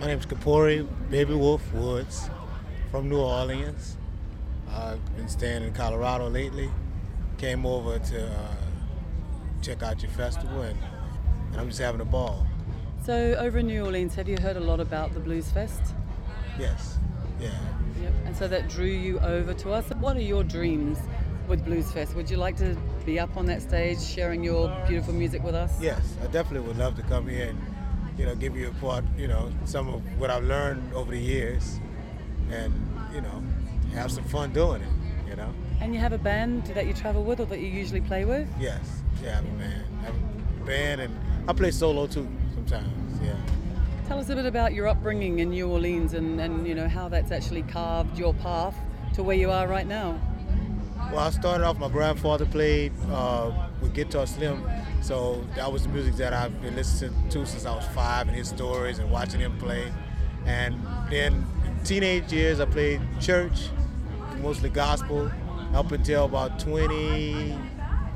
My name's Kipori Baby Wolf Woods from New Orleans. I've been staying in Colorado lately. Came over to uh, check out your festival, and, and I'm just having a ball. So, over in New Orleans, have you heard a lot about the Blues Fest? Yes, yeah. Yep. And so that drew you over to us. What are your dreams with Blues Fest? Would you like to be up on that stage sharing your beautiful music with us? Yes, I definitely would love to come here and you know give you a part, you know, some of what I've learned over the years, and you know, have some fun doing it. You know. And you have a band that you travel with, or that you usually play with? Yes, yeah, I have a band. I have a band, and I play solo too sometimes. Yeah. Tell us a bit about your upbringing in New Orleans and, and you know how that's actually carved your path to where you are right now. Well, I started off. My grandfather played uh, with Guitar Slim, so that was the music that I've been listening to since I was five, and his stories and watching him play. And then teenage years, I played church, mostly gospel, up until about 20. Uh,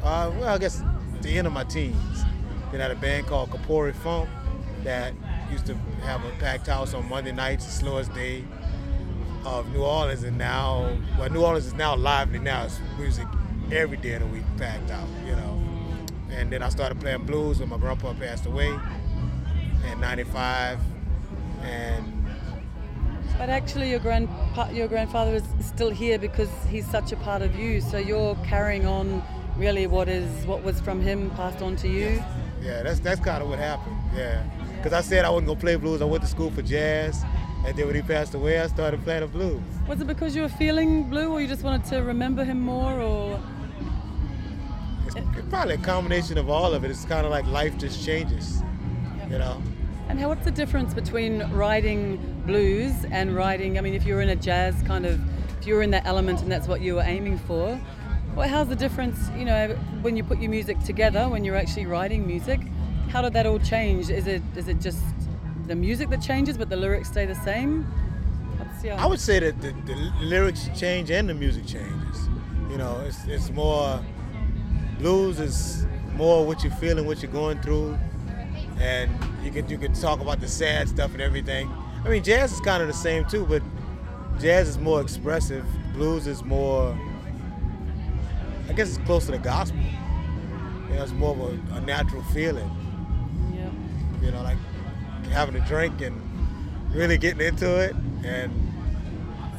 well, I guess the end of my teens. Then I had a band called Kipori Funk that used to have a packed house on Monday nights, the slowest day of New Orleans, and now, well, New Orleans is now lively now. It's music every day of the week packed out, you know. And then I started playing blues when my grandpa passed away in '95, and But actually, your grand your grandfather is still here because he's such a part of you. So you're carrying on really what is what was from him passed on to you. yeah, that's that's kind of what happened. Yeah, because I said I wasn't gonna play blues. I went to school for jazz, and then when he passed away, I started playing the blues. Was it because you were feeling blue, or you just wanted to remember him more, or It's probably a combination of all of it. It's kind of like life just changes, you know. And how, what's the difference between writing blues and writing? I mean, if you're in a jazz kind of, if you're in that element and that's what you were aiming for, well, how's the difference? You know, when you put your music together, when you're actually writing music, how did that all change? Is it is it just the music that changes, but the lyrics stay the same? Your, I would say that the, the lyrics change and the music changes. You know, it's, it's more blues is more what you're feeling, what you're going through, and you can you can talk about the sad stuff and everything. I mean, jazz is kind of the same too, but jazz is more expressive. Blues is more, I guess, it's close to the gospel. You know, it's more of a, a natural feeling. yeah. You know, like having a drink and really getting into it and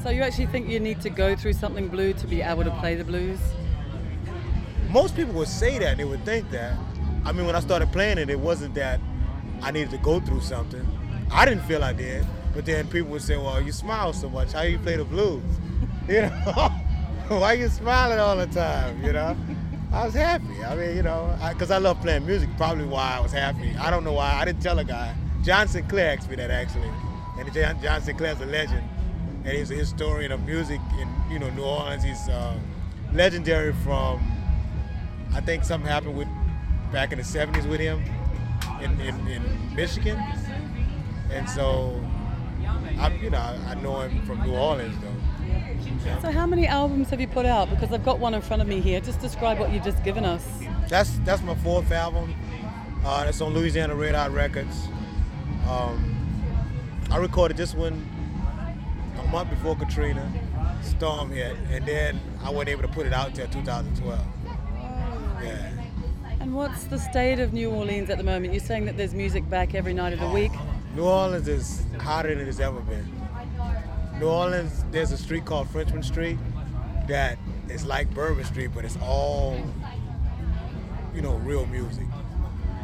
So you actually think you need to go through something blue to be able to play the blues? Most people would say that and they would think that. I mean when i started playing it it wasn't that i needed to go through something. I didn't feel i did but then people would say well you smile so much. How you play the blues? You know? Why you smiling all the time you know? I was happy. I mean you know because I, love playing music. Probably why i was happy. I don't know why. I didn't tell a guy. John sinclair asked me that actually. And john, john sinclair's a legend. And he's a historian of music in you know new orleans. He's uh, legendary from I think something happened with back in the 70s with him in, in, in Michigan. And so, I, you know, I, know him from New Orleans, though. So how many albums have you put out? Because I've got one in front of me here. Just describe what you've just given us. That's that's my fourth album. Uh, that's on Louisiana Red Hot Records. Um, I recorded this one a month before Katrina storm hit, and then I wasn't able to put it out until 2012. And what's the state of New Orleans at the moment? You're saying that there's music back every night of the week. New Orleans is hotter than it's ever been. New Orleans, there's a street called Frenchman Street that is like Bourbon Street, but it's all, you know, real music,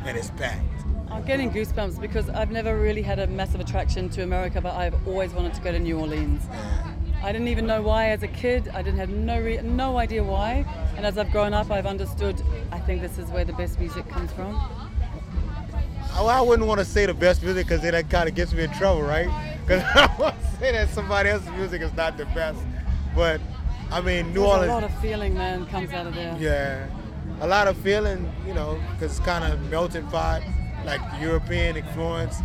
and it's packed. I'm getting goosebumps because I've never really had a massive attraction to America, but I've always wanted to go to New Orleans. Yeah. I didn't even know why as a kid. I didn't have no re- no idea why. And as I've grown up, I've understood. I think this is where the best music comes from. I, I wouldn't want to say the best music because then that kind of gets me in trouble, right? Because I want to say that somebody else's music is not the best. But I mean, New There's Orleans. a lot of feeling, man, comes out of there. Yeah, a lot of feeling, you know, because it's kind of melting pot, like European influence.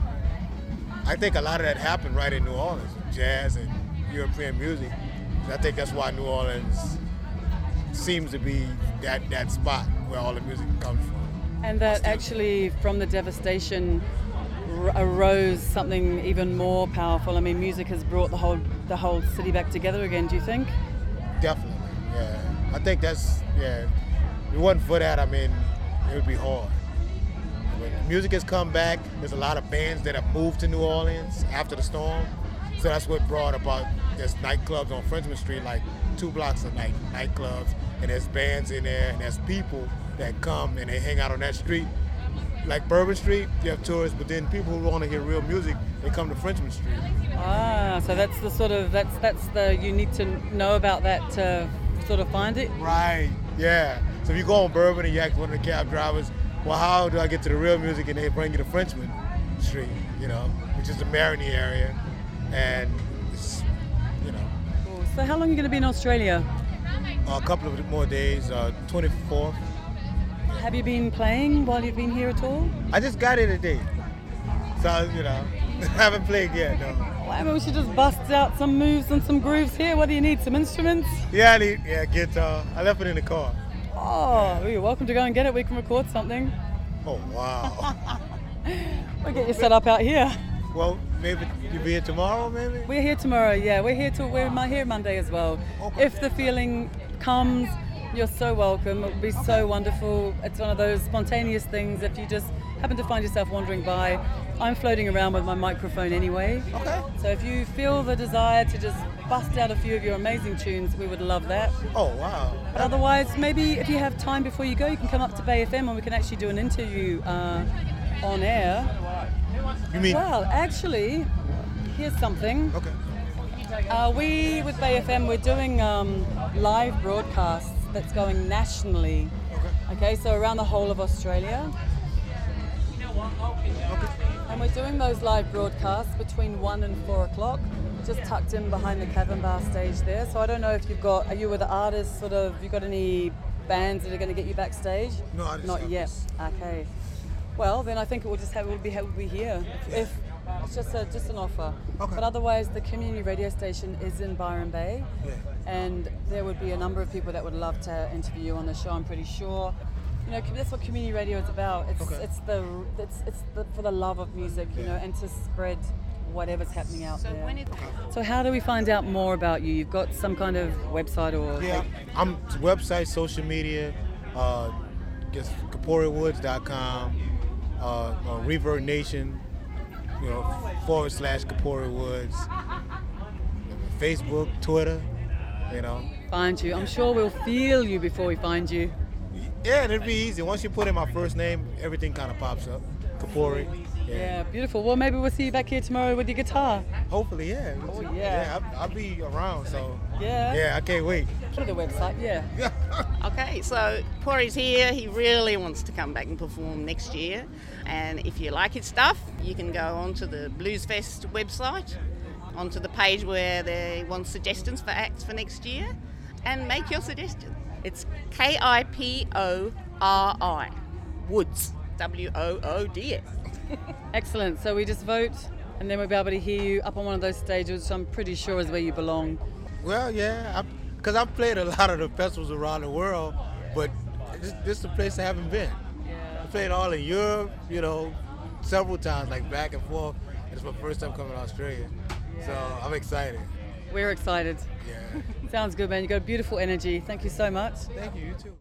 I think a lot of that happened right in New Orleans, jazz and European music. I think that's why New Orleans seems to be that, that spot where all the music comes from. And that actually, from the devastation arose something even more powerful. I mean, music has brought the whole the whole city back together again. Do you think? Definitely, yeah. I think that's yeah. If it wasn't for that, I mean, it would be hard. When music has come back, there's a lot of bands that have moved to New Orleans after the storm. So that's what brought about there's nightclubs on Frenchman Street, like two blocks of night nightclubs, and there's bands in there, and there's people that come and they hang out on that street. Like Bourbon Street, you have tourists, but then people who want to hear real music, they come to Frenchman Street. Ah, so that's the sort of that's that's the you need to know about that to sort of find it. Right. Yeah. So if you go on Bourbon and you ask one of the cab drivers, well, how do I get to the real music? And they bring you to Frenchman Street, you know, which is the Marigny area, and it's, you know, Cool. So how long are you going to be in Australia? a couple of more days. Uh, 24th. Have you been playing while you've been here at all? I just got here today, so you know, haven't played yet. No. Well, maybe we should just bust out some moves and some grooves here. What do you need? Some instruments? Yeah, I need yeah guitar. I left it in the car. Oh, well, you're welcome to go and get it. We can record something. Oh wow. We'll get you set up out here. well, maybe you'll be here tomorrow, maybe. We're here tomorrow. Yeah, we're here till we're here Monday as well. Okay. If the feeling comes, you're so welcome. It would be so wonderful. It's one of those spontaneous things. If you just happen to find yourself wandering by, I'm floating around with my microphone anyway. Okay. So if you feel the desire to just bust out a few of your amazing tunes, we would love that. Oh wow. But otherwise, maybe if you have time before you go, you can come up to Bay FM and we can actually do an interview uh, on air. You mean? Well, actually, here's something. Okay. Uh, we, with Bay FM, we're doing um, live broadcasts that's going nationally. Okay, okay. so around the whole of Australia. Okay. And we're doing those live broadcasts between 1 and 4 o'clock, just tucked in behind the Cavern Bar stage there. So I don't know if you've got, are you with the artists, sort of, you got any bands that are going to get you backstage? No, I just Not yet. Okay. Well, then I think it will just have, we'll be, we'll be here. If it's just a, just an offer. Okay. But otherwise, the community radio station is in Byron Bay, Yeah. and there would be a number of people that would love to interview you on the show. I'm pretty sure. You know, that's what community radio is about. It's Okay. it's the it's it's the, for the love of music, you know, and to spread whatever's happening out So there. when it, so how do we find out more about you? You've got some kind of website or Yeah, I'm website, social media, uh, just KiporiWoods.com, uh, uh, ReverbNation, you know, forward slash Kipori Woods, Facebook, Twitter, you know. find you? I'm sure we'll feel you before we find you. Yeah, it'd be easy. Once you put in my first name, everything kind of pops up. Kipori. Yeah. Yeah, beautiful. Well, maybe we'll see you back here tomorrow with your guitar. Hopefully, yeah. Oh, yeah. Yeah, I'll, I'll be around, so. Yeah. Yeah, I can't wait. To the website, yeah. okay, so Corey's here. He really wants to come back and perform next year. And if you like his stuff, you can go onto the Bluesfest website, onto the page where they want suggestions for acts for next year, and make your suggestion. It's K I P O R I, Woods, W O O D S. Excellent. So we just vote, and then we'll be able to hear you up on one of those stages, which I'm pretty sure is where you belong. Well, yeah, because I've played a lot of the festivals around the world, but this, this is the place I haven't been. I played all in Europe, you know, several times, like back and forth. It's my first time coming to Australia, so I'm excited. We're excited. Yeah. Sounds good, man. You got a beautiful energy. Thank you so much. Thank you. You too.